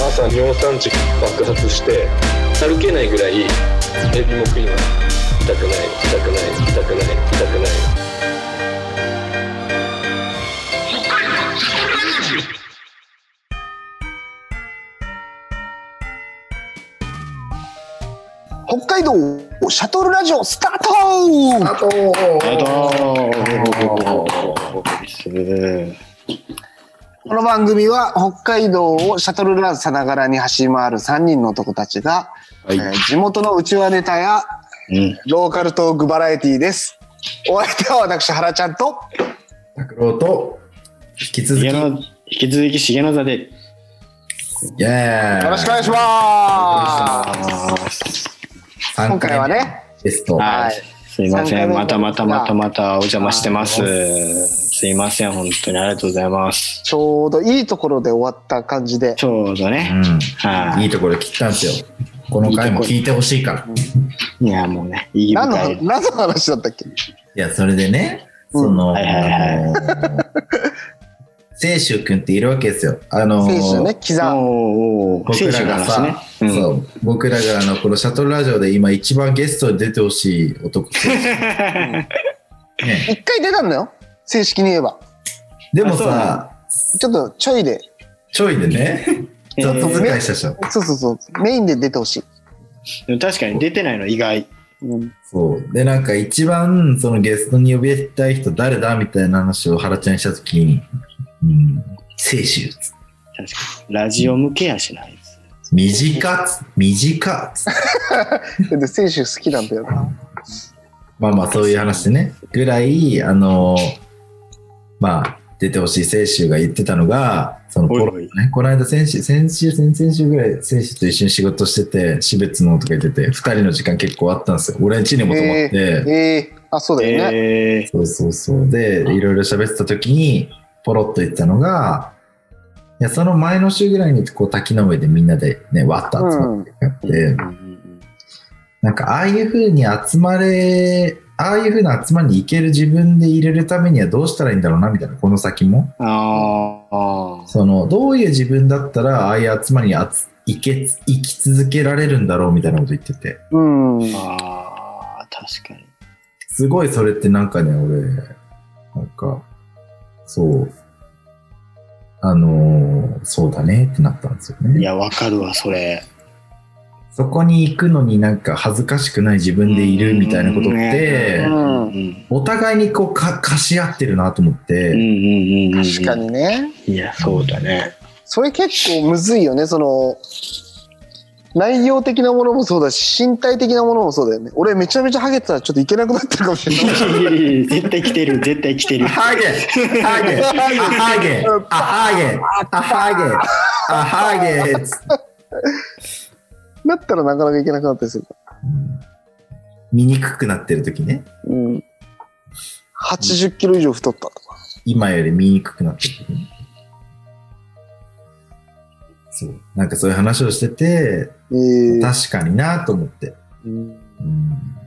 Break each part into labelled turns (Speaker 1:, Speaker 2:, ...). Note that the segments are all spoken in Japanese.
Speaker 1: 朝尿酸値爆発して歩けないぐらいエビも食います痛くない痛くない痛くない痛くない。
Speaker 2: 北海道シャトルラジオスタート！
Speaker 3: あと
Speaker 4: あと
Speaker 2: この番組は北海道をシャトルランさながらに走り回る3人の男たちが、
Speaker 4: はい
Speaker 2: えー地元のうちわネタや
Speaker 4: うん。
Speaker 2: ローカルトークバラエティーです。お相手は私、原ちゃんと、
Speaker 3: 拓郎と引き続き
Speaker 4: 引き続き重野座で。
Speaker 3: イエーイ
Speaker 2: よろしくお願いします。
Speaker 3: 三
Speaker 2: 今回はね、
Speaker 3: ゲスト
Speaker 2: はい
Speaker 4: すいません。またまたまたまたお邪魔してます。すいません。本当にありがとうございます。
Speaker 2: ちょうどいいところで終わった感じで、
Speaker 4: ちょうどね。
Speaker 3: うん、
Speaker 4: はい
Speaker 3: いいところ切ったんですよこの回も聞いてほしいからい
Speaker 4: いや、もうね、意義
Speaker 2: 何の。何の話だったっけ？
Speaker 3: やそれでね
Speaker 2: うん
Speaker 3: その、
Speaker 4: はいはいはい
Speaker 3: 清舟君っているわけですよあの
Speaker 2: 選手ね、刻ん。
Speaker 4: おーおー
Speaker 3: 僕らがさ、
Speaker 4: 選手の話ね。
Speaker 3: そう僕らがあのこのシャトルラジオで今一番ゲストに出てほしい男、ね、
Speaker 2: 一回出たんだよ。正式に言えば。
Speaker 3: でもさ
Speaker 2: ちょっとちょいで、
Speaker 3: ちょいでね
Speaker 4: えー
Speaker 3: ちょっと使いしたでしょ
Speaker 2: そうそうそう、メインで出てほしい。
Speaker 4: でも確かに出てないの意外。
Speaker 2: うん
Speaker 3: そう。で、なんか一番そのゲストに呼びたい人誰だみたいな話を原ちゃんにしたときに、うん、清舟。
Speaker 4: 確かに。ラジオ向けやしないです。
Speaker 3: 短っつ短っつ
Speaker 2: で、選手好きなんだよな。
Speaker 3: まあまあそういう話でね、ぐらい、あのまあ、出てほしい清舟が言ってたのが、そのポロね、この間先週、先週、先々週ぐらい、清舟と一緒に仕事してて、死別のとか言ってて、二人の時間結構あったんですよ。俺ん家にも泊まって、
Speaker 2: ええあ、そうだよね。
Speaker 4: えー。
Speaker 3: そうそうそう。で、いろいろ喋ってた時に、ポロッと言ったのが、いや、その前の週ぐらいにこう滝の上でみんなでね、わっと集まってやって、
Speaker 4: うん。
Speaker 3: なんかああいう風に集まれ、ああいう風な集まりに行ける自分で入れるためにはどうしたらいいんだろうな、みたいな、この先も。
Speaker 4: あーあ
Speaker 3: その、どういう自分だったら、ああいう集まりにあつ行け、生き続けられるんだろう、みたいなこと言ってて。
Speaker 2: うん。
Speaker 4: ー。ああ、確かに。
Speaker 3: すごいそれってなんかね、俺、なんか、そう、あのーそうだねってなったんですよね。
Speaker 4: いや、わかるわ、それ。
Speaker 3: そこに行くのになんか恥ずかしくない自分でいるみたいなことってお互いにこうか貸し合ってるなと思っ
Speaker 4: うん
Speaker 3: て、
Speaker 4: うんうんうん。
Speaker 2: 確か。にね。
Speaker 4: いや、そうだね。
Speaker 2: それ結構むずいよね。その、内容的なものもそうだし、身体的なものもそうだよね。俺めちゃめちゃハゲてたらちょっといけなくなってるかもしれない。
Speaker 4: いやいやいや絶対来てる、絶対来てる。
Speaker 3: ハゲハゲあハゲあハゲあハゲあハゲつって
Speaker 2: だったらなかなかいけなくなったりするか
Speaker 3: 見にくくなってる時ね。
Speaker 2: ら。うん。80キロ以上太ったとか。
Speaker 3: 今より見にくくなってる時ね。そう。なんかそういう話をしてて、
Speaker 2: ええ
Speaker 3: 確かになと思って。
Speaker 2: うん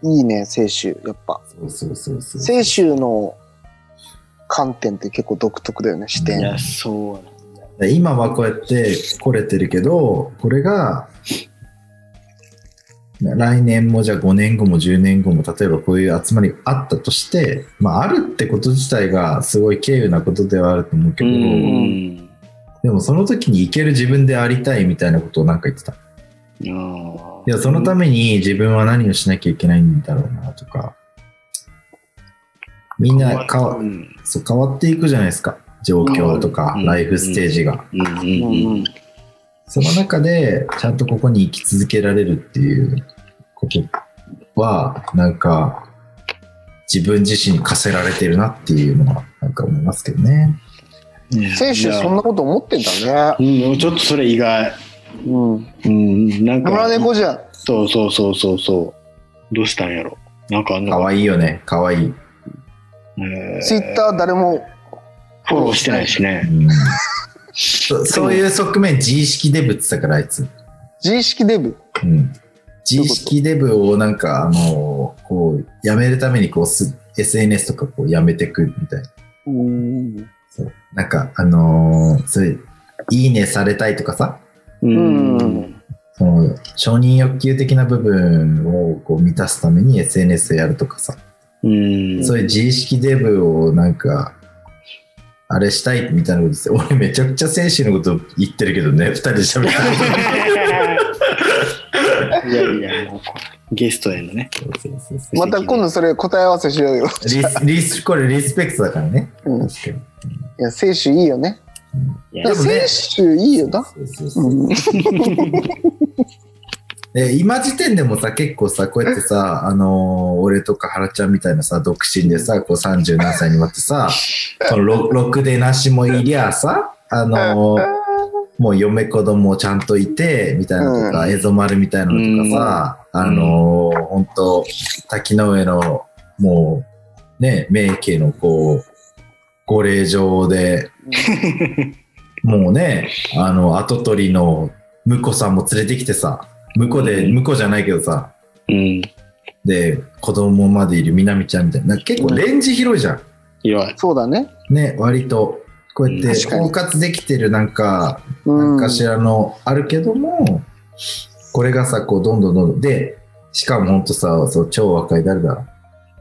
Speaker 3: うん、
Speaker 2: いいね、清舟。やっぱ。
Speaker 3: そうそうそうそう。
Speaker 2: 清舟の観点って結構独特だよね、視点。
Speaker 4: いや、そうなんだ。
Speaker 3: で今はこうやって来れてるけど、これが、来年もじゃあ5年後も10年後も例えばこういう集まりがあったとして、まああるってこと自体がすごい軽有なことではあると思うけ
Speaker 4: う
Speaker 3: ど、
Speaker 4: ん。
Speaker 3: でもその時に行ける自分でありたいみたいなことをなんか言ってた。いや、そのために自分は何をしなきゃいけないんだろうなとか、みんな変わ
Speaker 4: うん
Speaker 3: そう変わっていくじゃないですか。状況とか
Speaker 4: うん
Speaker 3: ライフステージが。
Speaker 4: うんうん
Speaker 2: う
Speaker 4: うん
Speaker 2: ん
Speaker 3: その中で、ちゃんとここに生き続けられるっていうことは、なんか、自分自身に課せられてるなっていうのは、なんか思いますけどね。
Speaker 2: 選手そんなこと思ってんだね。
Speaker 4: うん、ちょっとそれ意外。
Speaker 2: うん。
Speaker 4: うん、なん
Speaker 2: 野良
Speaker 4: か。
Speaker 2: 猫じゃん。
Speaker 4: そうそうそうそうそう。どうしたんやろ。なんかあんの
Speaker 3: 可愛いよね、可愛い。
Speaker 4: えー
Speaker 2: ツイッター誰も
Speaker 4: フォローしてないしね。
Speaker 3: うんそそういう側面、自意識デブって言ってたから、あいつ。
Speaker 2: 自意識デブ？
Speaker 3: うん。自意識デブをなんか、あの、こう、やめるために、こうす、SNS とかこう、やめてくみたいな。
Speaker 2: うん。
Speaker 3: そう。なんか、あのーそれ、いいねされたいとかさ、
Speaker 4: うん。
Speaker 3: その承認欲求的な部分をこう満たすために SNS をやるとかさ、
Speaker 4: うん。
Speaker 3: そういう自意識デブをなんか、あれしたいみたいなことですよ。俺めちゃくちゃ精神のこと言ってるけどね、二人で喋って
Speaker 4: いやいや、もうゲストへのね。
Speaker 2: また今度それ答え合わせしようよ。
Speaker 3: リスリスこれリスペクトだからね。
Speaker 2: うん、い。や、聖書いいよね。
Speaker 4: いや
Speaker 2: いや、
Speaker 3: でもね
Speaker 2: 聖書いいよな。
Speaker 3: そうそうそう
Speaker 2: うん。
Speaker 3: で今時点でもさ、結構さ、こうやってさ、あのー俺とか原ちゃんみたいなさ、独身でさ、こう30何歳になってさ、このろろくでなしもいりゃさ、あのーもう嫁子供ちゃんといて、みたいなのとか、
Speaker 2: う
Speaker 3: 映像丸みたいなのとかさ、あのー、本当滝の上の、もう、ね、名家のこう、ご令状で、もうね、あの、跡取りの婿さんも連れてきてさ、婿で、婿じゃないけどさ、
Speaker 4: うん。
Speaker 3: で、子供までいるみなみちゃんみたいな、結構レンジ広いじゃん。
Speaker 4: 広い。
Speaker 2: そうだね。
Speaker 3: ね、割と。こうやって
Speaker 2: 確かに
Speaker 3: 包括できてるなんか、
Speaker 2: うん。
Speaker 3: 何かしらのあるけども、これがさ、こう、どんどんどんどん、で、しかもほんとさ、そう超若い、誰だ？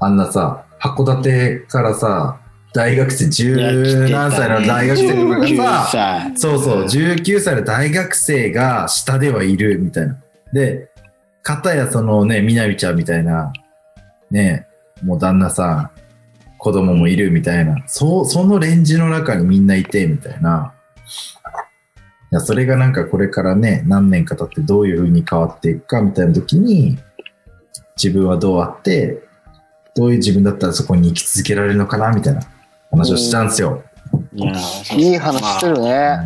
Speaker 3: あんなさ、函館からさ、大学生、十何歳の大学生とか
Speaker 4: 19
Speaker 3: がさ、
Speaker 4: 歳。
Speaker 3: そうそう、19歳の大学生が下ではいるみたいな。で、片やそのね、みなみちゃんみたいな、ね、もう旦那さん、子供もいるみたいな、そう、そのレンジの中にみんないて、みたいな。いや、それがなんかこれからね、何年か経ってどういう風に変わっていくかみたいな時に、自分はどうあって、どういう自分だったらそこに生き続けられるのかなみたいな話をしたんですよ。
Speaker 4: いや
Speaker 2: いい話してるね。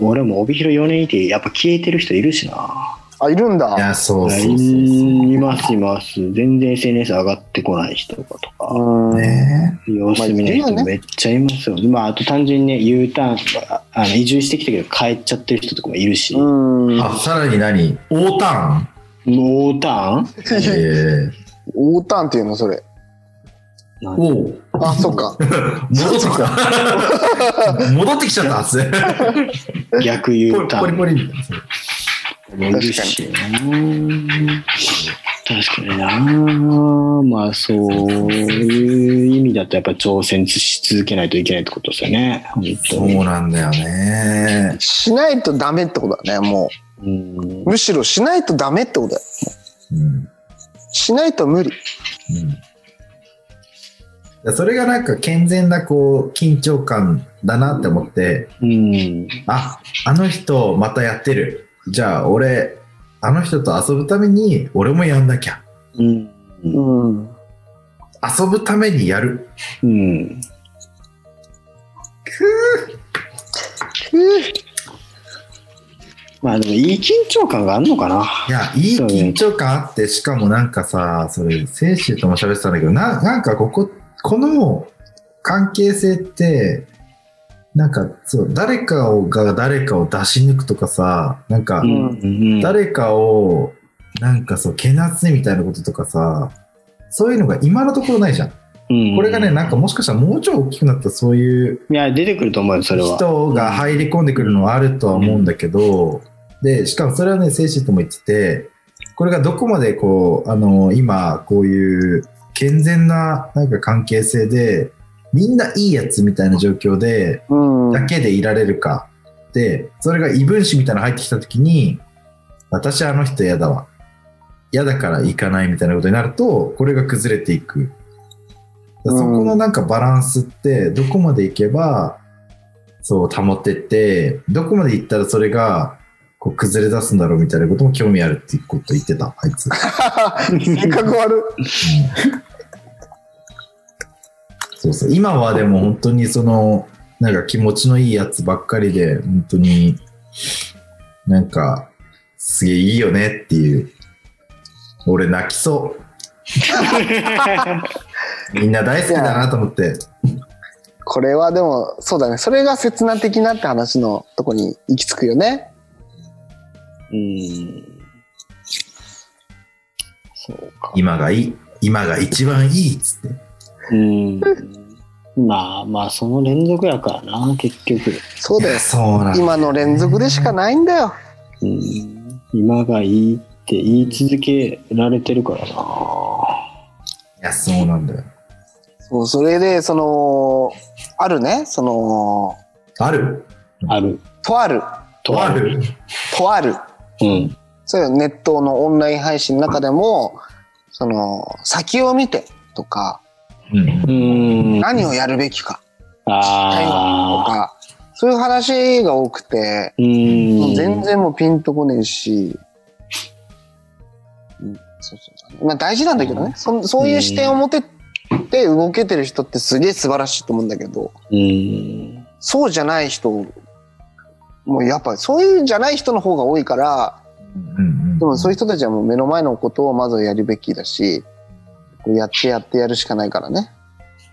Speaker 4: 俺も帯広4年いて、やっぱ消えてる人いるしな。
Speaker 2: あ、いるんだ。
Speaker 3: いや、そうそうそうそう。
Speaker 4: いますいます。全然 SNS 上がってこない人とか。
Speaker 3: ね
Speaker 4: 様子見ない
Speaker 2: まあいるよね
Speaker 4: 人めっちゃいますよ。まあ、あと単純にね、U ターンとか、あの移住してきたけど帰っちゃってる人とかもいるし、
Speaker 2: うん。
Speaker 3: あ、さらに何？大タ
Speaker 4: ノーターン？
Speaker 3: ーンえ
Speaker 2: 大 ターンっていうの、それ。
Speaker 3: ー、おう
Speaker 2: あ、そっか。
Speaker 3: 戻ってきた。戻ってきちゃったはず。
Speaker 4: 逆 U ターン
Speaker 3: ポリポリみたいな。
Speaker 4: 確かにな。まあ、そういう意味だとやっぱ挑戦し続けないといけないってことですよね。
Speaker 3: そう
Speaker 4: に。
Speaker 3: なんだよね。
Speaker 2: しないとダメってことだね、も
Speaker 4: うん
Speaker 2: う。むしろしないとダメってことだよ。
Speaker 3: うん。
Speaker 2: しないと無理。
Speaker 3: うんそれがなんか健全なこう緊張感だなって思って、
Speaker 4: うん。
Speaker 3: あ、あの人またやってる。じゃあ俺、あの人と遊ぶために俺もやんなきゃ。
Speaker 4: うん。
Speaker 2: うん。
Speaker 3: 遊ぶためにやる。
Speaker 4: うん。まあでもいい緊張感があるのかな。
Speaker 3: いや、いい緊張感あって、しかもなんかさ、それ、聖州とも喋ってたんだけど、な、なんかここ、この関係性って、なんか、そう、誰かをが誰かを出し抜くとかさ、なんか、
Speaker 4: ん。
Speaker 3: 誰かを、なんかそう、けなすみたいなこととかさ、そういうのが今のところないじゃん。これがね、なんかもしかしたらもうちょい大きくなったらそういう
Speaker 4: いや、出てくると思うよ、それは。
Speaker 3: 人が入り込んでくるのはあるとは思うんだけど、で、しかもそれはね、精神とも言ってて、これがどこまでこう、あの、今、こういう健全ななんか関係性で、みんないいやつみたいな状況で、
Speaker 2: うん。
Speaker 3: だけでいられるか。で、それが異分子みたいなの入ってきたときに、私あの人嫌だわ。嫌だから行かないみたいなことになると、これが崩れていく。そこのなんかバランスって、どこまで行けば、そう保ってって、どこまで行ったらそれが、こう崩れ出すんだろうみたいなことも興味あるっていうこと言ってた、あいつ。
Speaker 2: 性格悪
Speaker 3: そうそう。今はでも本当にその、なんか気持ちのいいやつばっかりで、本当に、なんか、すげえいいよねっていう。俺泣きそう。みんな大好きだなと思って。
Speaker 2: これはでも、そうだね。それが刹那的なって話のとこに行き着くよね。
Speaker 4: うん。そうか。
Speaker 3: 今がいい。今が一番いいっつって。
Speaker 4: うん。まあまあ、その連続やからな、結局。
Speaker 2: そうだよ。
Speaker 3: そうなんだ
Speaker 2: 今の連続でしかないんだよ。
Speaker 4: うん、今がいいって言い続けられてるからな。
Speaker 3: いや、そうなんだよ。
Speaker 2: そう、それで、その、あるね、その、
Speaker 3: ある
Speaker 4: ある。
Speaker 2: とある、
Speaker 4: とある。
Speaker 2: とある、
Speaker 4: うん。
Speaker 2: そういうネットのオンライン配信の中でも、その、先を見てとか、
Speaker 3: うん。
Speaker 4: うん。
Speaker 2: 何をやるべきかと
Speaker 4: ああ。
Speaker 2: か、そういう話が多くて、
Speaker 4: うん。
Speaker 2: 全然もうピンとこねえし、うん、そうそうそう。まあ大事なんだけどね、そそういう視点を持てて動けてる人ってすげえ素晴らしいと思うんだけど、
Speaker 4: うん。
Speaker 2: そうじゃない人、もうやっぱそういうんじゃない人の方が多いから、
Speaker 3: うん。
Speaker 2: でもそういう人たちはもう目の前のことをまずやるべきだし、こうやってやってやるしかないからね。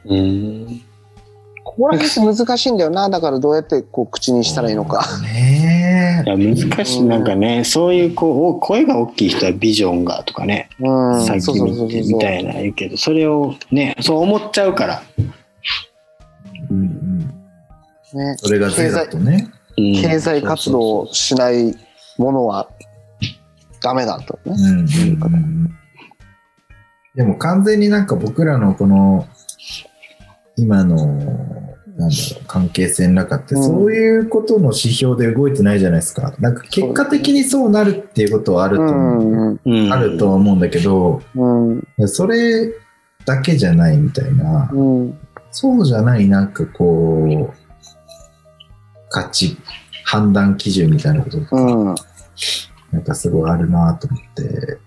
Speaker 4: うん。
Speaker 2: ここら辺って難しいんだよな。だからどうやってこう口にしたらいいのか。
Speaker 3: ね
Speaker 4: いや、難しい。なんかね、そういうこう、お声が大きい人はビジョンがとかね、
Speaker 2: うん。
Speaker 4: さっき
Speaker 2: そうそうそう
Speaker 4: 見て
Speaker 2: そう
Speaker 4: みたいな言うけど、それをね、そう思っちゃうから。
Speaker 3: うんうん。
Speaker 2: ね。
Speaker 3: それが税だとね。
Speaker 4: うん
Speaker 2: 経済活動をしないものはダメだとね。
Speaker 3: でも完全になんか僕らのこの、今の、なんだろう、関係性の中って、
Speaker 2: うん
Speaker 3: そういうことの指標で動いてないじゃないですか。なんか結果的にそうなるっていうことはあると
Speaker 2: う
Speaker 3: 思う。あるとは思うんだけど、
Speaker 2: うん。
Speaker 3: それだけじゃないみたいな、
Speaker 2: うん。
Speaker 3: そうじゃないなんかこう、価値、判断基準みたいなことが、
Speaker 2: うん。
Speaker 3: なんかすごいあるなと思って、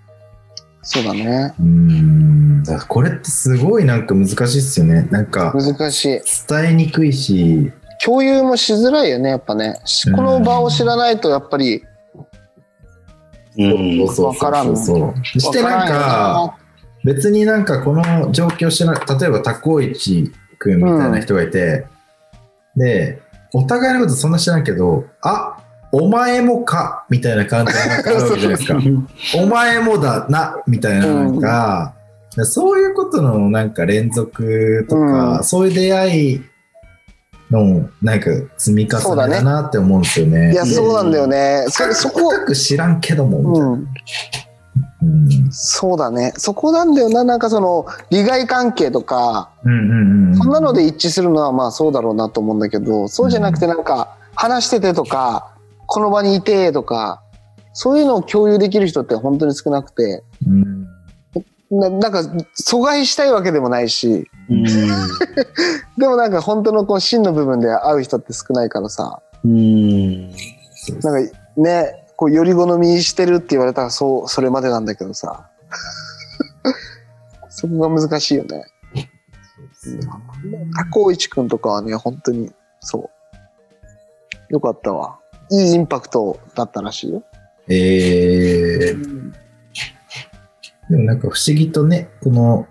Speaker 2: そうだね。
Speaker 3: うーん、だからこれってすごいなんか難しいっすよね。なんか
Speaker 2: 難しい。
Speaker 3: 伝えにくいし、
Speaker 2: 共有もしづらいよね、やっぱね。し
Speaker 3: うん
Speaker 2: この場を知らないと、やっぱり、
Speaker 4: うん。
Speaker 3: そうそう
Speaker 2: わからん
Speaker 3: そうそう。そしてなんか、別になんかこの状況知ら例えばタコイチくんみたいな人がいて、で、お互いのことそんな知らんけど、あお前もかみたいな感じでなんかあるわけじゃないですか。お前もだなみたいななんか、そういうことのなんか連続とか、
Speaker 2: うん
Speaker 3: そういう出会いのなんか積み重ねだなって思うんですよね。
Speaker 2: いや、そうなんだよね。そ、そこ、
Speaker 3: 深く知らんけども、みたいな。
Speaker 2: うん。
Speaker 3: うん
Speaker 2: そうだね。そこなんだよな。なんかその、利害関係とか、
Speaker 3: うんうんうん。
Speaker 2: そんなので一致するのはまあそうだろうなと思うんだけど、そうじゃなくてなんか、話しててとか、この場にいてとか、そういうのを共有できる人って本当に少なくて、
Speaker 3: うん
Speaker 2: ななんか阻害したいわけでもないし、
Speaker 4: うん。
Speaker 2: でもなんか本当のこう真の部分で会う人って少ないからさ、
Speaker 4: うん。
Speaker 2: なんかね、こうより好みしてるって言われたらそう、それまでなんだけどさ。そこが難しいよね。タコイチくんとかはね、本当に、そう。よかったわ。いいインパクトだったらしいよ。
Speaker 3: えー、でもなんか不思議とね、この、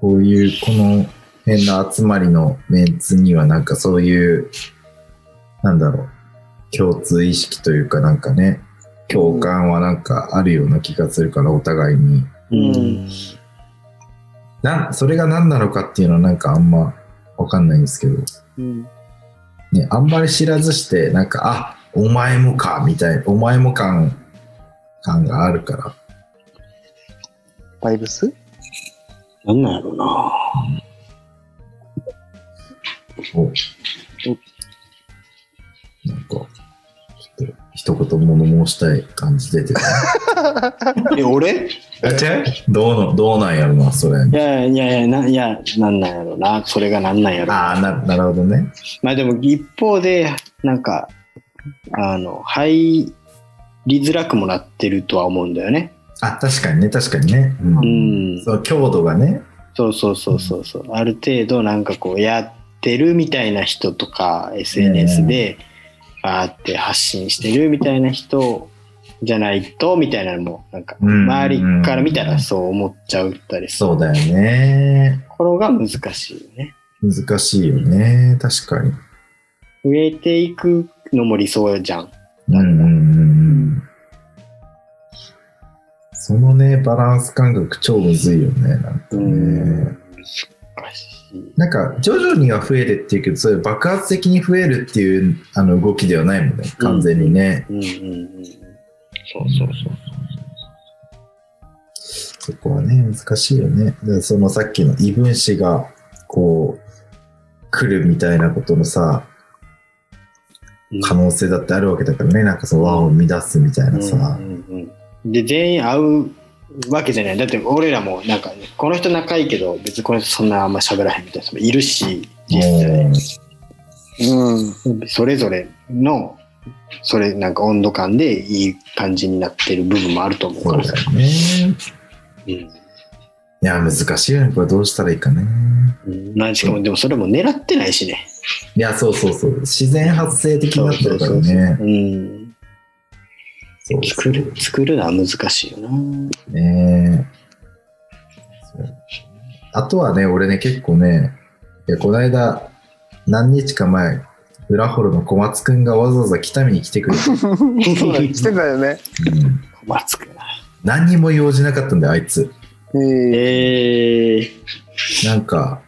Speaker 3: こういう、この辺の集まりのメンツにはなんかそういう、なんだろう、共通意識というかなんかね、共感はなんかあるような気がするから、お互いに。
Speaker 4: うん。
Speaker 3: なん、それが何なのかっていうのはなんかあんまわかんないんですけど、
Speaker 2: うん。
Speaker 3: ね、あんまり知らずして、なんか、あ、お前もか、みたいな、お前も感、感があるから、
Speaker 2: バイブス？
Speaker 4: なんなんやろうな。
Speaker 3: おなんか、一言物申したい感じ出てる
Speaker 4: え、俺？い
Speaker 3: な。どうの、どうなんやろな、それ。
Speaker 4: やいやいや、な、いや、なんなんやろうな。それがなんなんやろう
Speaker 3: ああ、な、なるほどね。
Speaker 4: まあでも一方で、なんか、あの、入りづらくもなってるとは思うんだよね。
Speaker 3: あ、確かにね、確かにね。う。
Speaker 4: うんん。
Speaker 3: その強度がね。
Speaker 4: そうそうそうそうそう。ある程度なんかこうやってるみたいな人とか SNS でバーって発信してるみたいな人じゃないとみたいなのもなんか
Speaker 3: うん
Speaker 4: 周りから見たらそう思っちゃうったりする
Speaker 3: そうだよね。
Speaker 4: ところが難しいよね。
Speaker 3: 難しいよね。確かに。
Speaker 4: 増えていくのも理想じゃん。
Speaker 3: うんうんうんうん。そのね、バランス感覚超むずいよね。なんかね。
Speaker 4: 難し
Speaker 3: なんか徐々には増えるっていうけど、それ爆発的に増えるっていうあの動きではないもんね、完全にね。
Speaker 4: うんうんうん。そうそうそう。
Speaker 3: そこはね、難しいよね。でそのさっきの異分子が、こう、来るみたいなことのさ、可能性だってあるわけだからね、なんかその和を乱すみたいなさ。
Speaker 4: うんうんうん、で全員会うわけじゃないだって俺らもなんか、ね、この人仲いいけど別にこの人そんなあんま喋らへんみたいな人もいるし実際
Speaker 2: うん。
Speaker 4: それぞれのそれなんか温度感でいい感じになってる部分もあると思うからさ
Speaker 3: そうだよね。
Speaker 4: うん
Speaker 3: いや、難しいよね。これどうしたらいいかね。
Speaker 4: うんまあしかもでもそれも狙ってないしね
Speaker 3: いや、そうそうそう。自然発生的になってるからね。
Speaker 4: うん
Speaker 3: そう
Speaker 4: 作る作るのは難しいよな。
Speaker 3: ねあとはね、俺ね、結構ね、いやこの間、何日か前、裏ホロの小松くんがわざわざ北見に来てくれて、
Speaker 2: そうだ、来てたよね。
Speaker 3: うん。
Speaker 4: まあつくな
Speaker 3: 何にも用事なかったんだよ、あいつ。
Speaker 2: ええ
Speaker 4: ええ
Speaker 3: なんか、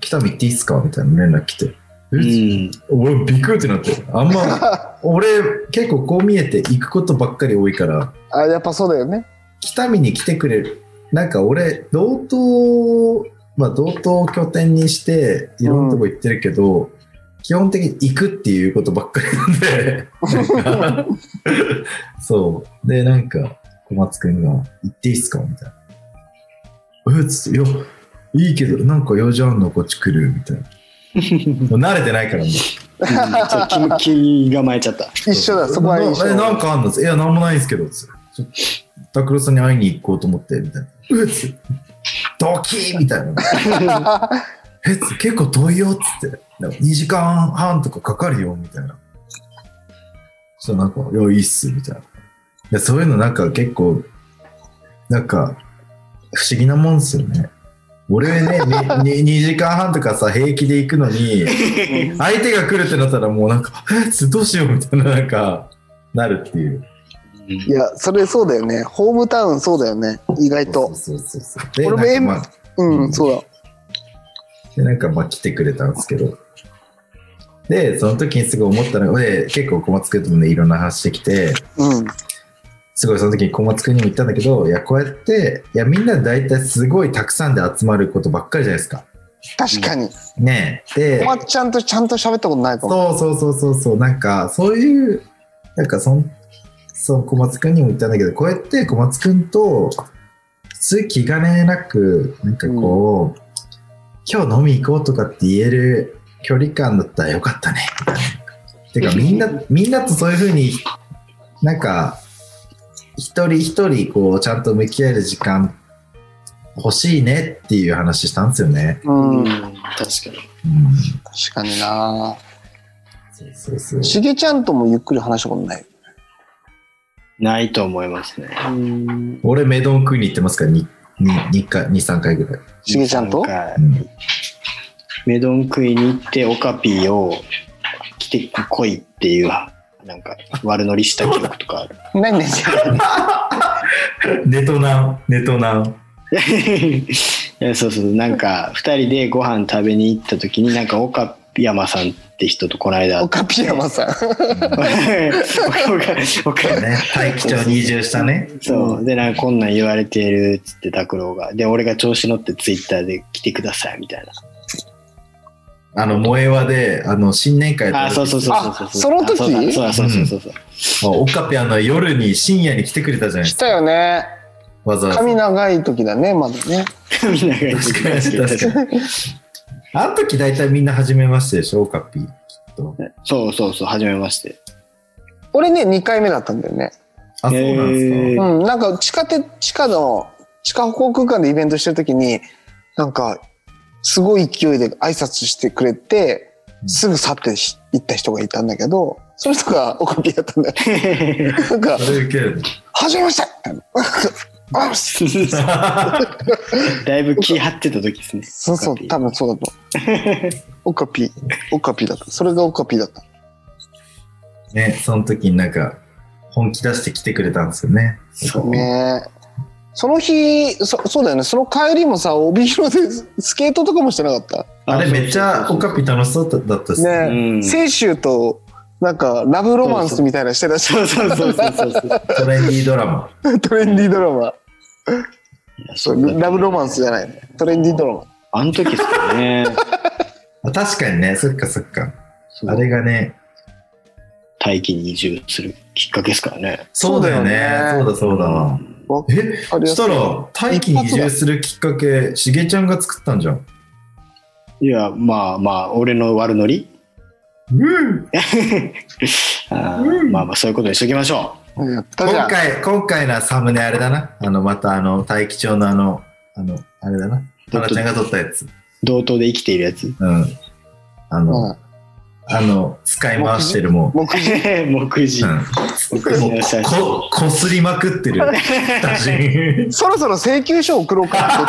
Speaker 3: 北見行っていいっすか？みたいな連絡来て。え
Speaker 4: うん
Speaker 3: 俺、ビクってなって。あんま、俺、結構こう見えて行くことばっかり多いから、
Speaker 2: あ、やっぱそうだよね。
Speaker 3: 北見に来てくれる。なんか俺、道東、まあ道東を拠点にして、いろんなとこ行ってるけど、基本的に行くっていうことばっかりなんで、そう。で、なんか、小松くんが、行っていいっすかみたいな。えっつって、いや、いいけど、なんか用事あんのこっち来るみたいな。も う慣れてないからもう。
Speaker 4: ちょっと気気構えちゃった
Speaker 2: 一緒だ、そこは一緒
Speaker 3: なえ、なんかあんの？いや、なんもないんですけど、つってちょっと、拓郎さんに会いに行こうと思って、みたいな。うっつドキーみたいな。え、つ結構遠いよ、つって。なんか2時間半とかかかるよ、みたいな。そしたらなんか、いや、いいっす、みたいな。いや、そういうのなんか結構、なんか、不思議なもんですよね。俺ね、に に2時間半とかさ、平気で行くのに、相手が来るってなったらもうなんか、どうしようみたいな、なんか、なるっていう。
Speaker 2: いや、それそうだよね。ホームタウンそうだよね。意外と。
Speaker 3: そうそうそうそう。で、
Speaker 2: 俺も
Speaker 3: なんかまあ、
Speaker 2: うん、そうだ。
Speaker 3: でなんかまあ来てくれたんですけど。で、その時にすぐ思ったのが、で結構小松くんともね、いろんな話してきて、
Speaker 2: うん。
Speaker 3: すごいその時に小松くんにも言ったんだけど、いや、こうやって、いや、みんな大体すごいたくさんで集まることばっかりじゃないですか。
Speaker 2: 確かに。
Speaker 3: ねえ。で、
Speaker 2: おまっちゃんとちゃんと喋ったことないかも。
Speaker 3: そうそうそうそうそう、なんか、そういう、なんかそん、そう、小松くんにも言ったんだけど、こうやって小松くんと、普通気兼ねなく、なんかこう、今日飲み行こうとかって言える距離感だったらよかったね、みたいな。てか、みんな、みんなとそういうふうに、なんか、一人一人、こう、ちゃんと向き合える時間欲しいねっていう話したんですよね。
Speaker 2: うん。
Speaker 4: 確かに
Speaker 3: うん。
Speaker 2: 確かにな
Speaker 3: そうそうそう。
Speaker 2: しげちゃんともゆっくり話したことない？
Speaker 4: ないと思いますね
Speaker 2: うん。
Speaker 3: 俺、メドン食いに行ってますから、2, 2回、2、3回ぐらい。
Speaker 2: しげちゃんと？
Speaker 4: なんか
Speaker 3: うん
Speaker 4: メドン食いに行ってオカピーを来てこいっていうなんか悪乗りした記憶とかある。
Speaker 2: 何ね
Speaker 3: ネトナン、ネトナン。
Speaker 4: いやそうそうなんか2人でご飯食べに行った時になんか岡山さんって人とこの間
Speaker 2: オカピヤマさん。
Speaker 4: 岡岡
Speaker 3: ね、大気町に移住したね。
Speaker 4: そう。でなんかこんなん言われてるっつって拓郎が。で俺が調子乗ってツイッターで来てくださいみたいな
Speaker 3: あの、萌え輪で、あの、新年会
Speaker 4: あそうそうそうそうそう
Speaker 2: あその時？
Speaker 4: あそうだそうそうそうそうそう
Speaker 3: う。オカピあの、夜に深夜に来てくれたじゃないですか。
Speaker 2: したよね。
Speaker 3: わざわざ。
Speaker 2: 髪長い時だね、まだね。
Speaker 4: 髪長い
Speaker 3: 確かに、確かに。あの時大体みんな初めましてでしょ、オカピ。きっと。
Speaker 4: そうそうそう初めまして
Speaker 2: 俺ね、2回目だったんだよね。
Speaker 3: あ、そうなんです
Speaker 4: へ
Speaker 3: か。
Speaker 2: うん、なんか地下鉄、地下の、地下歩行空間でイベントしてる時に、なんか、すごい勢いで挨拶してくれて、すぐ去ってし行った人がいたんだけど、その人がオカピだったんだよ。なんか。はじめまして
Speaker 4: だいぶ気張ってた時ですね。
Speaker 2: うそう、多分そうだと。オカピ、オカピだった。それがオカピだった。
Speaker 3: ね、その時になんか、本気出して来てくれたんですよね。
Speaker 4: そう。
Speaker 2: ねえ。その日そ、そうだよね。その帰りもさ、帯広でスケートとかもしてなかった？
Speaker 3: あれめっちゃオカピ楽しそうだったっすね。
Speaker 2: ね
Speaker 4: うん
Speaker 2: 清舟と、なんか、ラブロマンスみたいなしてたし、
Speaker 4: そうそうそうそうそうそう。
Speaker 3: トレンディードラマ。
Speaker 2: トレンディードラマ。
Speaker 4: そ
Speaker 2: そうラブロマンスじゃないね。トレンディードラマ。
Speaker 4: あの時ですかね。
Speaker 3: あ 確かにね、そっかそっか。あれがね、
Speaker 4: 大気に移住するきっかけですからね。
Speaker 3: そうだよね。そうだそうだ。
Speaker 2: お
Speaker 3: え、
Speaker 2: ありがと
Speaker 3: したら、大気に移住するきっかけ、しげちゃんが作ったんじゃん。
Speaker 4: いや、まあまあ、俺の悪ノリ？
Speaker 3: うん
Speaker 4: あーまあまあ、そういうことにしときましょ
Speaker 2: やったじゃん。
Speaker 3: 今回、今回のサムネあれだな。あの、またあの、大気町のあの、あの、あれだな。
Speaker 4: ど
Speaker 3: 花ちゃんが撮ったやつ。
Speaker 4: う。同等で生きているやつ？
Speaker 3: うん。あの、
Speaker 2: うん
Speaker 3: あの、使い回してるもん。
Speaker 2: 目次
Speaker 4: 目次。
Speaker 3: うん。もうこ、こすりまくってる。
Speaker 2: そろそろ請求書送ろうか。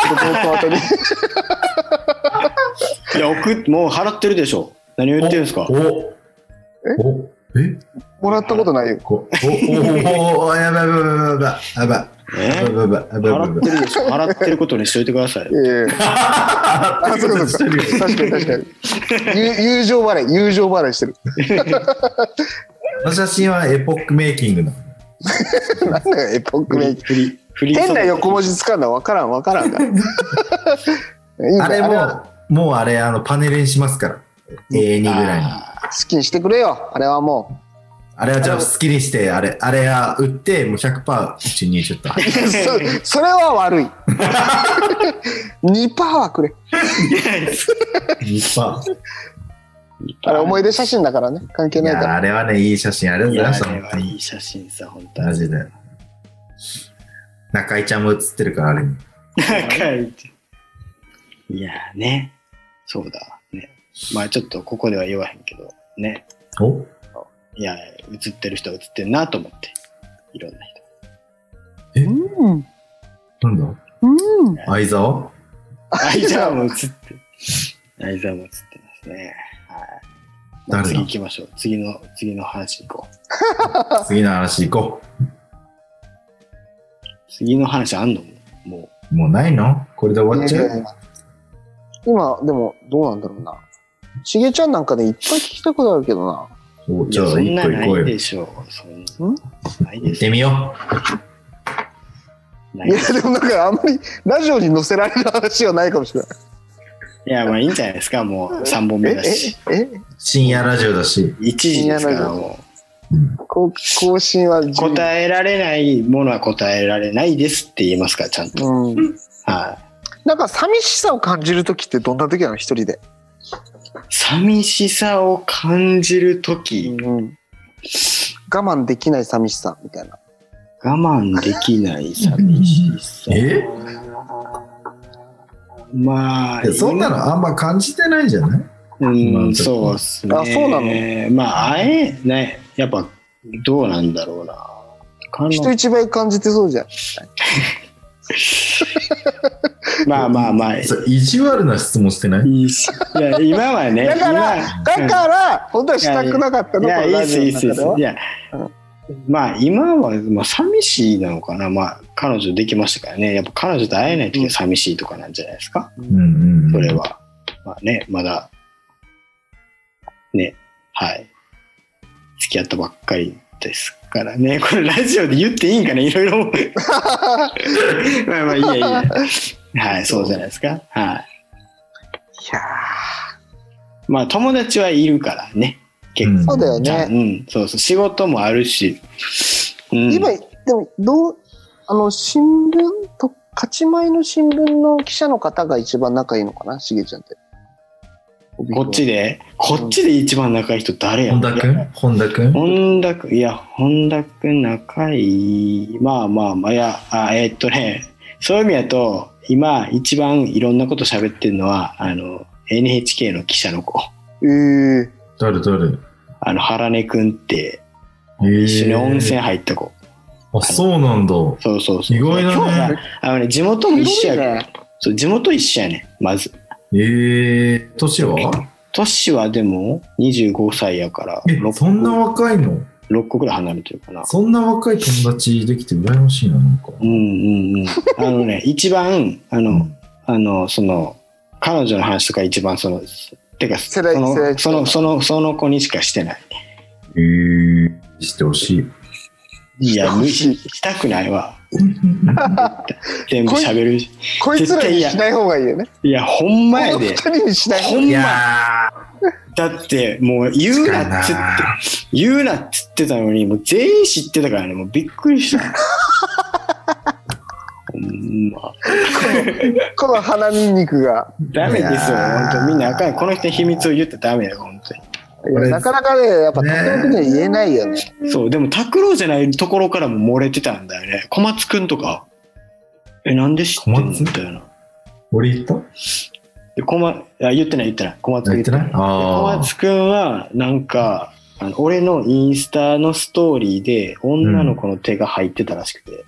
Speaker 4: いや、送っ、もう払ってるでしょ。何を言ってるんですか？
Speaker 3: おおえ？
Speaker 2: もらったことないよ。
Speaker 3: こおおおおやばいやばいやばいやばいやばい
Speaker 4: え払ってるでしょ。払ってることにしといてください。
Speaker 2: いやいや
Speaker 3: あ
Speaker 2: あ、そうかそうか。確かに確かに。友友情払い、友情払いしてる。
Speaker 3: この写真はエポックメイキングなの。
Speaker 2: なんだよ、エポックメイキ。
Speaker 4: フリー、フリー
Speaker 2: 変な横文字使うのは分からん分からん
Speaker 3: あれ
Speaker 2: は
Speaker 3: もう、もうあれ、あの、パネルにしますから。永遠にぐらいに。
Speaker 4: あ
Speaker 2: 好きにしてくれよ。あれはも
Speaker 3: あれはじゃあ好きにして、あれ、あれは売って、もう100%うちにちょっと。
Speaker 2: う。そそれは悪い。2%はくれ。
Speaker 3: 1%。
Speaker 2: あれ思い出写真だからね。関係
Speaker 3: い
Speaker 2: ないから。
Speaker 3: や、あれはね、いい写真。ありがとうございました。
Speaker 4: いやあれはいい写真さ、本当
Speaker 3: マジで。中井ちゃんも写ってるから、あれに。
Speaker 4: 仲いいっていやーね。そうだ。ね。まあちょっとここでは言わへんけど、ね。
Speaker 3: お？
Speaker 4: いや、映ってる人は映ってんなと思って。いろんな人。
Speaker 2: うん。
Speaker 3: なんだ？
Speaker 2: うん。
Speaker 3: 相沢？
Speaker 4: 相沢も映って、相沢も映ってますね。はい。次行きましょう。次の、次の話行こう。
Speaker 3: 次の話行こ
Speaker 4: 次の話あんの？も
Speaker 3: う。もうないの？これで終わっちゃう？
Speaker 2: 今、でも、どうなんだろうな。しげちゃんなんかでいっぱい聞きたくなるけどな。
Speaker 4: う。いや、
Speaker 3: おじゃあ、
Speaker 4: そん
Speaker 3: 一
Speaker 4: なない
Speaker 3: 個行こうよ。
Speaker 4: でしょう。そん
Speaker 2: ん
Speaker 4: ないです
Speaker 3: 行ってみよ
Speaker 2: いや、
Speaker 4: で
Speaker 2: もなんかあんまりラジオに載せられる話はないかもしれない。
Speaker 4: いや、まあいいんじゃないですか。もう3本目だし。
Speaker 2: え、え、え、
Speaker 3: う。深夜ラジオだし。
Speaker 4: 1時ですから、も
Speaker 2: こ更新は
Speaker 4: う。答えられないものは答えられないですって言えますから、ちゃんと。
Speaker 2: うん。
Speaker 4: は
Speaker 2: なんか寂しさを感じるときってどんな時なの？一人で。
Speaker 4: い。寂しさを感じるとき、
Speaker 2: うん。我慢できない寂しさみたいな。
Speaker 4: 我慢できない 寂しさ。
Speaker 3: え？
Speaker 4: まあ、
Speaker 3: そんなのあんま感じてないんじゃない？
Speaker 4: うん、そうっすね。
Speaker 2: あそうなの？
Speaker 4: まあ、あえ、ね、やっぱ、どうなんだろうな。
Speaker 2: 人一倍感じてそうじゃん。
Speaker 4: まあまあまあ、い
Speaker 3: そう意地悪な質問してない？
Speaker 4: いや、今はね、
Speaker 2: だから、
Speaker 4: 今
Speaker 2: だから、本当はしたくなかったの、
Speaker 4: いや、いいっす、いいっす、いや、まあ、今は、まあ、寂しいなのかな。まあ、彼女できましたからね。やっぱ彼女と会えない時は寂しいとかなんじゃないですか？
Speaker 3: うんうんうん。
Speaker 4: それは。まあね、まだ、ね、はい。付き合ったばっかりですからね。これラジオで言っていいんかないろいろ。まあまあ、いいやいいや。はい、そうじゃないですか。はい。
Speaker 2: いや
Speaker 4: まあ、友達はいるからね。結構。
Speaker 2: ーそうだよ
Speaker 4: じゃあう
Speaker 2: ね。
Speaker 4: ん、そうそう。仕事もあるし。うん、
Speaker 2: 今、でも、どう、あの、新聞と、勝ち前の新聞の記者の方が一番仲いいのかな、しげちゃんって。
Speaker 4: こっちで、こっちで一番仲いい人誰や？
Speaker 3: 本田くん？本田くん？
Speaker 4: 本田君、いや、本田君仲いい。まあまあまあ、いや、あえーっとね、そういう意味だと、今一番いろんなこと喋ってるのは、あの、NHK の記者の子。
Speaker 2: えー、
Speaker 3: 誰誰？
Speaker 4: あの、原根君って、
Speaker 3: えー
Speaker 4: 一緒に温泉入った子。
Speaker 3: あ、そうなんだ。
Speaker 4: そうそうそう。
Speaker 3: 意外だね。
Speaker 4: あのね、地元も一緒やそう、地元一緒やね、まず。
Speaker 3: えー、年は？
Speaker 4: 年はでも25歳やから、
Speaker 3: え、そんな若いの
Speaker 4: ？6個ぐらい離れてるかな。
Speaker 3: そんな若い友達できて羨ましいな、なんか。
Speaker 4: うんうんうん。あのね、一番、あの、あの、その、彼女の話とか一番その、てか、そ
Speaker 2: 世代世
Speaker 4: の、
Speaker 2: 代
Speaker 4: その、その、その子にしかしてない。
Speaker 3: へえしてほしい。
Speaker 4: いや、無視したくないわ。全部喋るし。
Speaker 2: こいつらにしない方がいいよね。
Speaker 4: いや、ほんまやで
Speaker 2: この二。人にしない方がいい。
Speaker 3: い
Speaker 4: ほんま。
Speaker 3: や
Speaker 4: だって、もう言う
Speaker 3: ー、
Speaker 4: なっつって、
Speaker 3: な
Speaker 4: 言うなっつってたのに、もう全員知ってたからね、もうびっくりした。ほんま。
Speaker 2: この鼻ニンニクが。
Speaker 4: ダメですよ、本当みんなあかん。この人に秘密を言ったらダメだよ、本当に。
Speaker 2: なかなかね、やっぱ、拓郎君には言えないよね。
Speaker 4: そう、でも拓郎じゃないところからも漏れてたんだよね。小松くんとか、え、なんで知ってんの？
Speaker 3: 小松？
Speaker 4: みたいな。
Speaker 3: 俺言った？
Speaker 4: で小松あ言ってない言ってない。小松くん
Speaker 3: 言ってない？
Speaker 4: で小
Speaker 3: あ
Speaker 4: 松くんは、なんか、あの俺のインスタのストーリーで女の子の手が入ってたらしくて。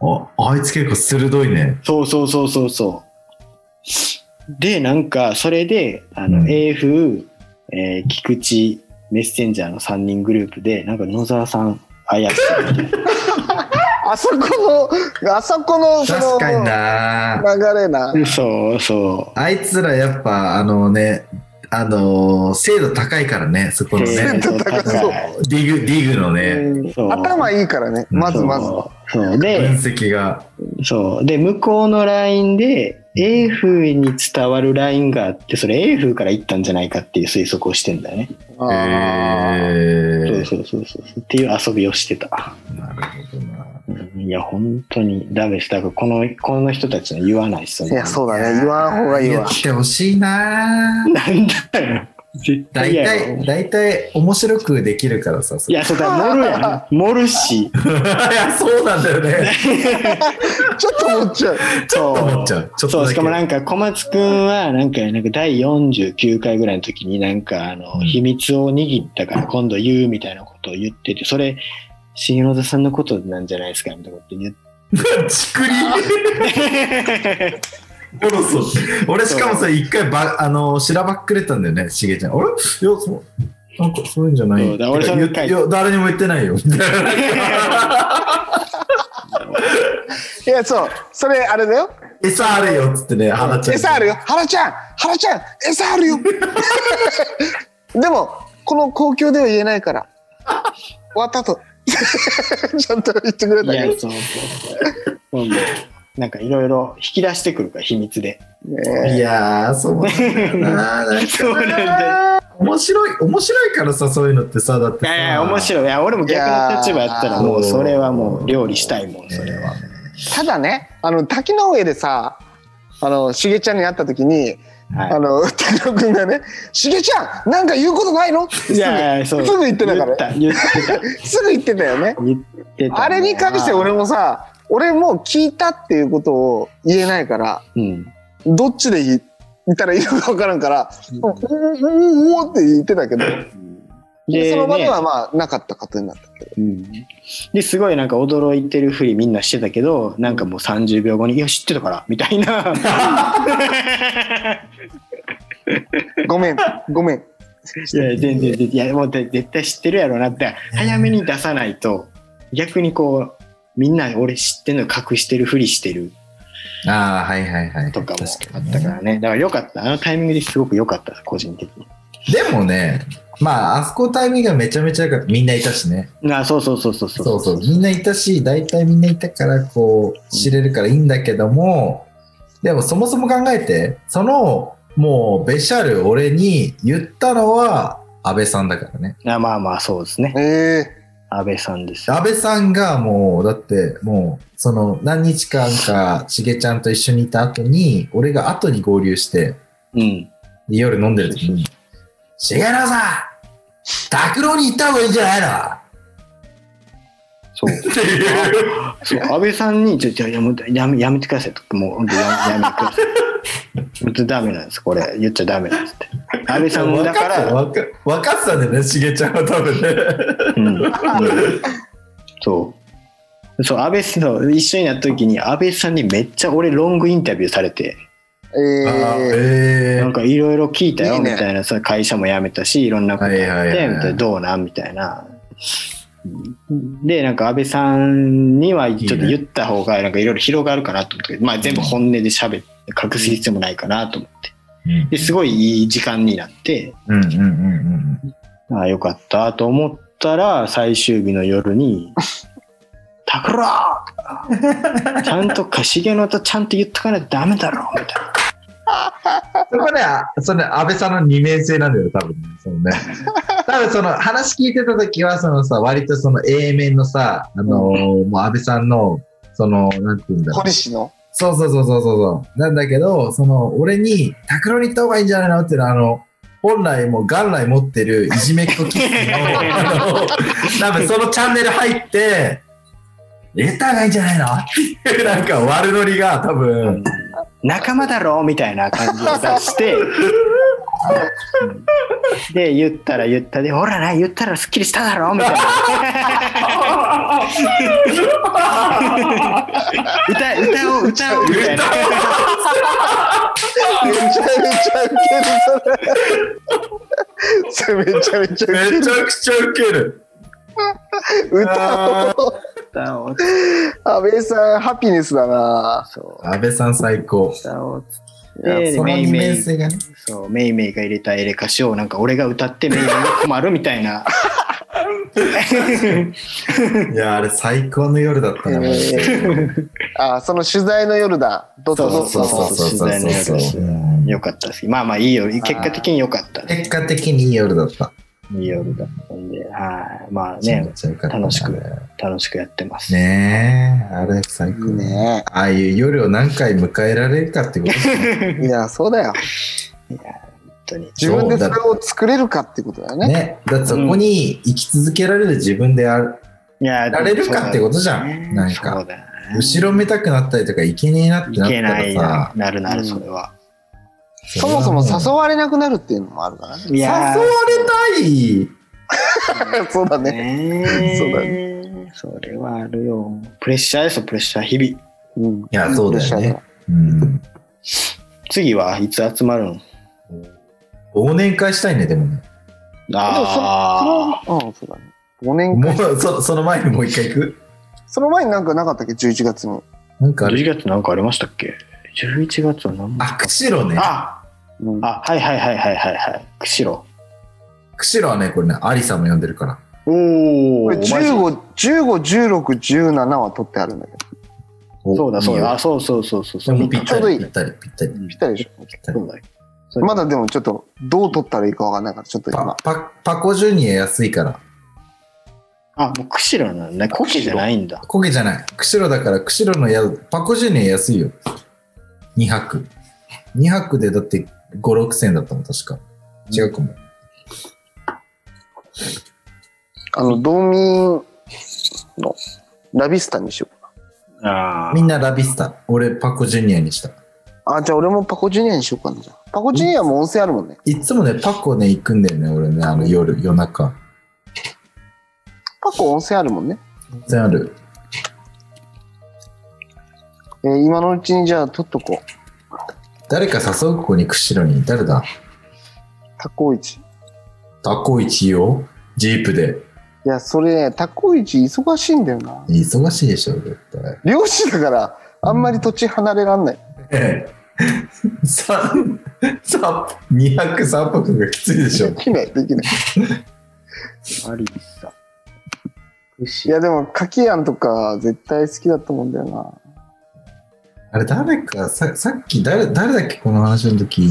Speaker 3: あ。あ、あいつ結構鋭いね。
Speaker 4: そうそうそうそうそう。で、なんか、それで、あの、
Speaker 3: うん
Speaker 4: AF、えー菊池、メッセンジャーの3人グループで、なんか野沢さん怪しいみたいな。
Speaker 2: あそこの、あそこの、その、
Speaker 3: 確かにな
Speaker 2: 流れな。
Speaker 4: そうそ
Speaker 3: あいつらやっぱ、あのね、あのー精度高いからね、そこの
Speaker 4: う。
Speaker 3: ね、
Speaker 2: 精度高そう
Speaker 3: ディグ、ディグのね、
Speaker 2: 頭いいからね、まずまず。
Speaker 4: そうそう
Speaker 3: 分
Speaker 4: で、
Speaker 3: 析が。
Speaker 4: そう。で、向こうの LINE で、A 風に伝わる LINE があって、それ A 風から行ったんじゃないかっていう推測をしてんだよね。
Speaker 2: あー
Speaker 3: え
Speaker 4: そうそうそうそう。っていう遊びをしてた。
Speaker 3: ー、なるほどな。
Speaker 4: うんいや、本当にダメです。だからこの、この人たちの言わないっすよ
Speaker 2: いや、そうだね。言わん方がいいわ
Speaker 3: 言っ。てほしいな
Speaker 4: なんだよ。絶対
Speaker 3: 大体、大体面白くできるからさ。
Speaker 4: いや、そうだ、盛るやん。盛るし。
Speaker 3: いや、そうなんだよね。
Speaker 2: ちょっと思っちゃう。
Speaker 3: ちょっと思っちゃう。ちょっと
Speaker 4: そう。しかもなんか小松くんは、なんか、なんか第49回ぐらいの時になんか、あの、
Speaker 3: うん
Speaker 4: 秘密を握ったから今度言うみたいなことを言ってて、それ、重野田さんのことなんじゃないですかみたいなこと言って。
Speaker 3: ちくりボロそう俺しかもさ、一回ば、あの、しらばっくれたんだよね、しげちゃん。あれ？いや、そう、なんかそういうんじゃない。
Speaker 4: だ
Speaker 3: いや、誰にも言ってないよ。い
Speaker 2: や、そう。それ、あれだよ。
Speaker 3: 餌あるよ、っつってね、花ちゃん。
Speaker 2: 餌あるよ。原ちゃん原ちゃん餌あるよでも、この公共では言えないから。終わった後。ちゃんと言ってくれたけど。
Speaker 4: そうそうそう。もうなんかいろいろ引き出してくるから、秘密で。
Speaker 2: ね
Speaker 3: いやー、そうなんだよな。なんか
Speaker 4: そうなんだよ。
Speaker 3: 面白い、面白いからさ、そういうのってさ、だってさ。
Speaker 4: いやいや、面白い。いや、俺も逆の立場やったら、もうそれはもう料理したいもん、それは。
Speaker 2: ただね、あの、滝の上でさ、あの、しげちゃんに会った時に、
Speaker 4: は
Speaker 2: あの、滝野くんがね、しげちゃんなんか言うことないの？す
Speaker 4: い。
Speaker 2: ぐ。すぐ言ってたから すぐ言ってたよね。あれに関して俺もさ、俺も聞いたっていうことを言えないから、
Speaker 4: うん。
Speaker 2: どっちで言ったらいいのか分からんから、おおおおって言ってたけど、
Speaker 4: で
Speaker 2: その場で
Speaker 4: ね。
Speaker 2: はまあなかったことになったけど。
Speaker 4: うん。ですごいなんか驚いてるふりみんなしてたけどなんかもう30秒後に「いや知ってたから」みたいな。
Speaker 2: ごめん、ごめん。
Speaker 4: いや全然いやもうで絶対知ってるやろなって。早めに出さないと逆にこうみんな俺知ってんの隠してるふりしてる。
Speaker 3: ああ、はいはいはい。
Speaker 4: とかもあったからね。だからよかった。あのタイミングですごく良かった個人的に。
Speaker 3: でもね、まあ、あそこタイミングがめちゃめちゃ良かった。みんないたしね。
Speaker 4: あそうそうそうそうそう
Speaker 3: そうそう。みんないたし、大体みんないたから、こう、知れるからいいんだけども、でもそもそも考えて、その、もう、ベシャル俺に言ったのは、安倍さんだからね。
Speaker 4: あまあまあそうですね
Speaker 2: え
Speaker 4: 安倍さんですよ
Speaker 3: 安倍さんがもう、だって、もう、その、何日間か、しげちゃんと一緒にいた後に、俺が後に合流して、
Speaker 4: うん
Speaker 3: で夜飲んでる時に、しげろさん拓郎に行った方がいいんじゃないの？
Speaker 4: そう そう安倍さんに、ちょ、ちょ、やめやめやめてくださいと。もう、本当やめやめてください。本当ダメなんです、これ。言っちゃダメなんですって。安倍さんだから、
Speaker 3: 分か分かってたんだよね、しげちゃんは多分ね。
Speaker 4: うんうんそう。そう、安倍さんと一緒になった時に、安倍さんにめっちゃ俺ロングインタビューされて、
Speaker 2: ー、え
Speaker 3: え
Speaker 4: なんかいろいろ聞いたよ、みたいな、さ会社も辞めたし、いろんなことあって、みたいな、どうなんみたいな。で、なんか安倍さんにはちょっと言った方が、なんかいろいろ広がるかなと思って、まあ全部本音で喋って、隠す必要もないかなと思って。
Speaker 3: うん
Speaker 4: で、すごいいい時間になって、
Speaker 3: うんうんうんうん。
Speaker 4: ああ、よかったと思ったら、最終日の夜に、タクロ ちゃんとかしげのとちゃんと言っとかないとダメだろみたいな。
Speaker 3: そこね、あそれ安倍さんの二面性なんだよ、多分ね。そのね 多分その話聞いてた時は、そのさ、割とその A 面のさ、あのーもう安倍さんの、その、なんて言うんだろう
Speaker 2: 小。西の
Speaker 3: そうそうそうそうそう。なんだけど、その、俺に、タクロに行った方がいいんじゃないのっていうのは、あの、本来もう元来持ってるいじめっ子キッズの、あの、多分そのチャンネル入って、入れた方がいいんじゃないの？っていう、なんか悪ノリが多分、
Speaker 4: 仲間だろみたいな感じを出して、で、言ったら言ったで、ほらな、言ったらすっきりしただろみたいな。歌、歌おう、歌おう、みたいな。
Speaker 2: めちゃめちゃウケるそれめちゃめちゃウケ
Speaker 3: め
Speaker 2: る
Speaker 3: ちゃくちゃウケる。
Speaker 2: 歌を
Speaker 4: 歌おう、
Speaker 2: 安倍さんハピネスだな
Speaker 4: そう、
Speaker 3: 安倍さん最高。
Speaker 4: 歌おう。
Speaker 3: いや
Speaker 4: で、
Speaker 3: その二
Speaker 4: メイメイ。そう、メイメイが入れたエレ歌詞をなんか俺が歌ってメイメイが困るみたいな。
Speaker 3: いや、あれ最高の夜だったな、マジで。
Speaker 2: あその取材の夜だどっとど
Speaker 3: うそう
Speaker 2: と
Speaker 3: そうそうそうそう
Speaker 4: 取材の夜
Speaker 3: うん
Speaker 4: よかったです。まあまあいいよ。結果的によかったね。
Speaker 3: 結果的にいい夜だった。
Speaker 4: いい夜だったんで、はい。まあね、楽しく楽しくやってます。
Speaker 3: ねえ、あれ最高ね。
Speaker 2: ね
Speaker 3: ああいう夜を何回迎えられるかってことですね。
Speaker 2: いやそうだよ
Speaker 4: 本当に。
Speaker 2: 自分でそれを作れるかってことだよね
Speaker 3: ね。だってそこに生き続けられる自分である
Speaker 4: いや
Speaker 3: られるかってことじゃん。なん
Speaker 4: そ
Speaker 3: か、
Speaker 4: うだよね。
Speaker 3: 後ろめたくなったりとかいけねえなって
Speaker 4: い
Speaker 3: なった
Speaker 4: けない
Speaker 3: らさ
Speaker 4: な、なるなる、
Speaker 2: うん
Speaker 4: それは。
Speaker 2: そもそも誘われなくなるっていうのもあるからね
Speaker 4: いや
Speaker 3: 誘われたい。
Speaker 2: そうだね
Speaker 4: ね
Speaker 2: そうだ
Speaker 4: ね。それはあるよ。プレッシャーですよ、プレッシャー、日々。
Speaker 2: うん
Speaker 3: いや、そうだよね。うん。
Speaker 4: 次はいつ集まるの？
Speaker 3: 忘年会したいね、でもね。
Speaker 4: あ
Speaker 2: それはうんそうだね5年
Speaker 3: も
Speaker 2: 間
Speaker 3: う、そその前にもう一回行く？
Speaker 2: その前になんかなかったっけ？11月に
Speaker 4: あ。
Speaker 3: なんかあれ
Speaker 4: 11月なんかありましたっけ？?11 月は何
Speaker 3: あ、釧路ね。
Speaker 4: あ
Speaker 2: うん
Speaker 4: あ、はいはいはいはいはいはい。釧路。
Speaker 3: 釧路はね、これね、アリさんも呼んでるから。
Speaker 4: おお。
Speaker 2: これ15、15、16、17は取ってあるんだけど。
Speaker 4: そうだそうだ。あ、
Speaker 3: い
Speaker 4: そうそうそうそう。そ
Speaker 3: いよ。でもぴったり、
Speaker 2: ちょうどいい
Speaker 3: ぴったり、ぴったり。
Speaker 2: ぴったりでしょ。
Speaker 3: ぴったり
Speaker 4: そうだよ。
Speaker 2: まだでもちょっと、どう取ったらいいかわかんないから、ちょっと今
Speaker 3: パ。パパコジュニア安いから。
Speaker 4: あ、もう釧路なんだね。コケじゃないんだ。
Speaker 3: コケじゃない。釧路だから、釧路のやパコジュニア安いよ。2泊。2泊でだって5、6千だったもん、確か。違うかも。
Speaker 2: あの、道民のラビスタにしよう
Speaker 4: あ
Speaker 3: みんなラビスタ。俺、パコジュニアにした。
Speaker 2: かな。あ、じゃあ俺もパコジュニアにしようかな。じゃあパコジュニアも温泉あるもんね。
Speaker 3: いつもね、パコね、行くんだよね、俺ね、あの夜、夜中。
Speaker 2: パコ温泉あるもんね。
Speaker 3: 全然ある。
Speaker 2: えー今のうちにじゃあ取っとこう。
Speaker 3: 誰か誘うここに釧路に。誰だ
Speaker 2: タコイチ。
Speaker 3: タコイよ。ジープで。
Speaker 2: いや、それね、タコイチ忙しいんだよな。
Speaker 3: 忙しいでしょ、絶対。
Speaker 2: 漁師だから、あんまり土地離れらんない。
Speaker 3: ええ。三、三、二泊三泊がきついでしょ
Speaker 2: で。きない、できない。
Speaker 4: あ。アリサ。
Speaker 2: いや、でも、カキヤンとか絶対好きだと思うんだよな。
Speaker 3: あれ、誰か、ささっき誰、誰だっけ、この話の時。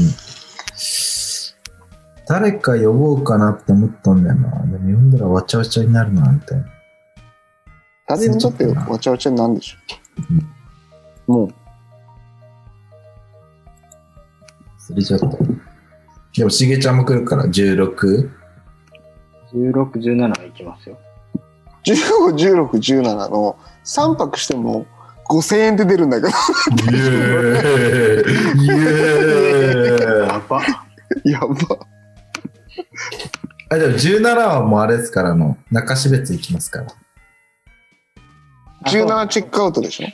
Speaker 3: 誰か呼ぼうかなって思ったんだよな。でも呼んだらわちゃわちゃになるな、みたいな。
Speaker 2: 誰にとってわちゃわちゃになんでしょ。もう、
Speaker 3: それちょっと。でも、しげちゃんも来るから、16?
Speaker 4: 16、17は行きますよ。
Speaker 2: 15、16、17の3泊しても5000円で出るんだけど。
Speaker 3: イエーイイエーイ
Speaker 4: やば。
Speaker 2: やば。
Speaker 3: あ、でも17はもうあれですから、あの、中標別行きますから。
Speaker 2: 17チェックアウトでしょ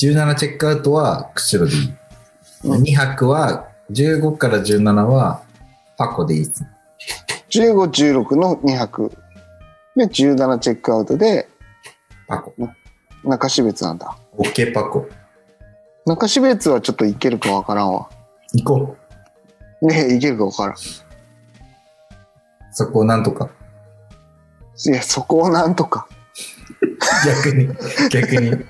Speaker 3: ？17チェックアウトは釧路でいい。
Speaker 2: うん
Speaker 3: 2泊は、15から17はパコでいいです。
Speaker 2: 15、16の2泊。で、17チェックアウトで、
Speaker 3: パコ。
Speaker 2: 中標津なんだ。
Speaker 3: オッケーパコ。
Speaker 2: 中標津はちょっといけるかわからんわ。
Speaker 3: 行こう。
Speaker 2: ねいけるかわからん。
Speaker 3: そこをなんとか。
Speaker 2: いや、そこをなんとか。
Speaker 3: 逆に、逆に。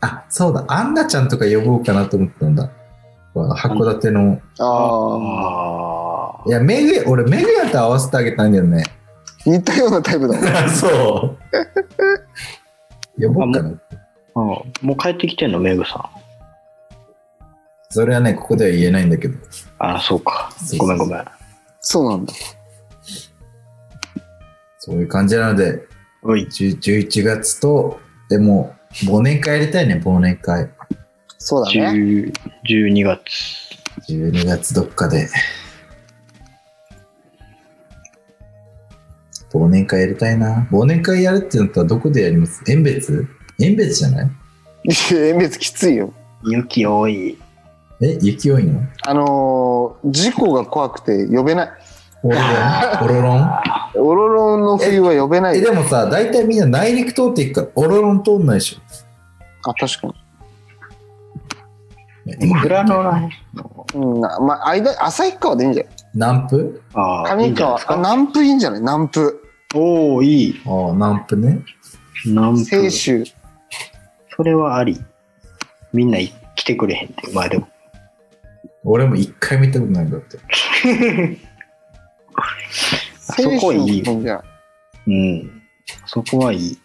Speaker 3: あ、そうだ。アンナちゃんとか呼ぼうかなと思ったんだ。函館の。
Speaker 2: ああ。
Speaker 4: あ
Speaker 3: いや、メグ、俺、メグヤと合わせてあげたんだよね。
Speaker 2: 似たようなタイプだもん。
Speaker 3: そう。呼ぼうかな。
Speaker 4: あ。もう帰ってきてんの、メグさん。
Speaker 3: それはね、ここでは言えないんだけど。
Speaker 4: ああ、そうか。ごめんごめん。
Speaker 2: そうなんだ。
Speaker 3: そういう感じなので、
Speaker 4: おい。
Speaker 3: 10 11月と、でも、忘年会やりたいね、忘年会。
Speaker 2: そうだね。
Speaker 4: 10 12月。
Speaker 3: 12月どっかで。忘年会やりたいな。忘年会やるってなったらどこでやります？遠別？遠別じゃない？
Speaker 2: いや、遠別きついよ。
Speaker 4: 雪多い。
Speaker 3: え？雪多いの？
Speaker 2: あのー事故が怖くて呼べない。
Speaker 3: オロロン？オロロン？
Speaker 2: オロロンの冬は呼べな
Speaker 3: え、
Speaker 2: い。
Speaker 3: でもさ、大体みんな内陸通っていくから、オロロン通んないでしょ。
Speaker 2: あ、確かに。
Speaker 4: グラノラ
Speaker 2: うん、なまあ、間、旭川でいいんじゃない？
Speaker 3: 南プ？
Speaker 4: ああ。いい
Speaker 2: 上川、あ
Speaker 4: んじゃないですか？
Speaker 2: 南部いいんじゃない？南部。
Speaker 4: おおいい。
Speaker 3: ああ、南プね。
Speaker 4: 南部。
Speaker 2: 清州。
Speaker 4: それはあり。みんな来てくれへんって。まあでも。
Speaker 3: 俺も一回見たことないんだって。
Speaker 4: あ そこいい
Speaker 2: 清州のんじゃない？
Speaker 4: うん。そこはいい。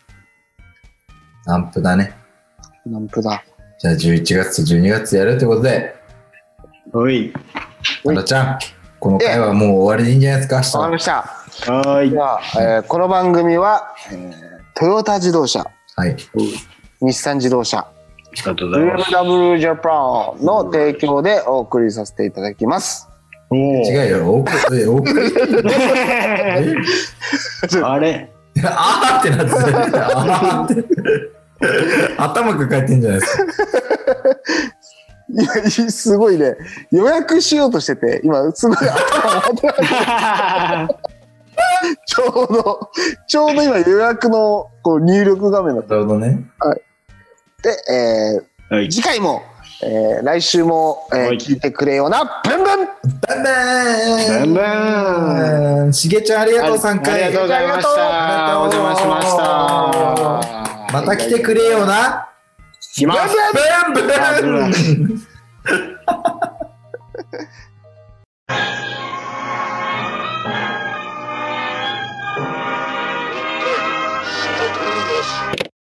Speaker 3: 南プだね。
Speaker 2: 南部だ。
Speaker 3: じゃあ11月と12月やるってことで、
Speaker 4: おい。
Speaker 3: あらちゃん、この回はもう終わりでいいんじゃないですか、明日
Speaker 2: わかりました。
Speaker 4: はーい
Speaker 2: で。は、えーこの番組は、えートヨタ自動車、
Speaker 3: はい。
Speaker 2: 日産自動車。BMW ジャパンの提供でお送りさせていただきます。
Speaker 4: お
Speaker 3: 違うよ、お送り、え、お送
Speaker 4: あれ？
Speaker 3: あーってなってた。あーって。頭抱えてんじゃないですか。
Speaker 2: いや、すごいね、予約しようとしてて、今、すごい ちょうど、ちょうど今予約のこう入力画面だっ
Speaker 3: なるほどね。
Speaker 2: て、えー
Speaker 4: はい。
Speaker 2: 次回も、えー来週も、えー
Speaker 4: はい
Speaker 2: 聞いてくれよな、ブンブン
Speaker 3: バンバーン
Speaker 4: バンバ
Speaker 3: しげちゃんありがとう、3回。
Speaker 4: ありがとうございました。お邪魔しました。
Speaker 3: また来てくれよな。
Speaker 4: 来ます。
Speaker 3: ブンブン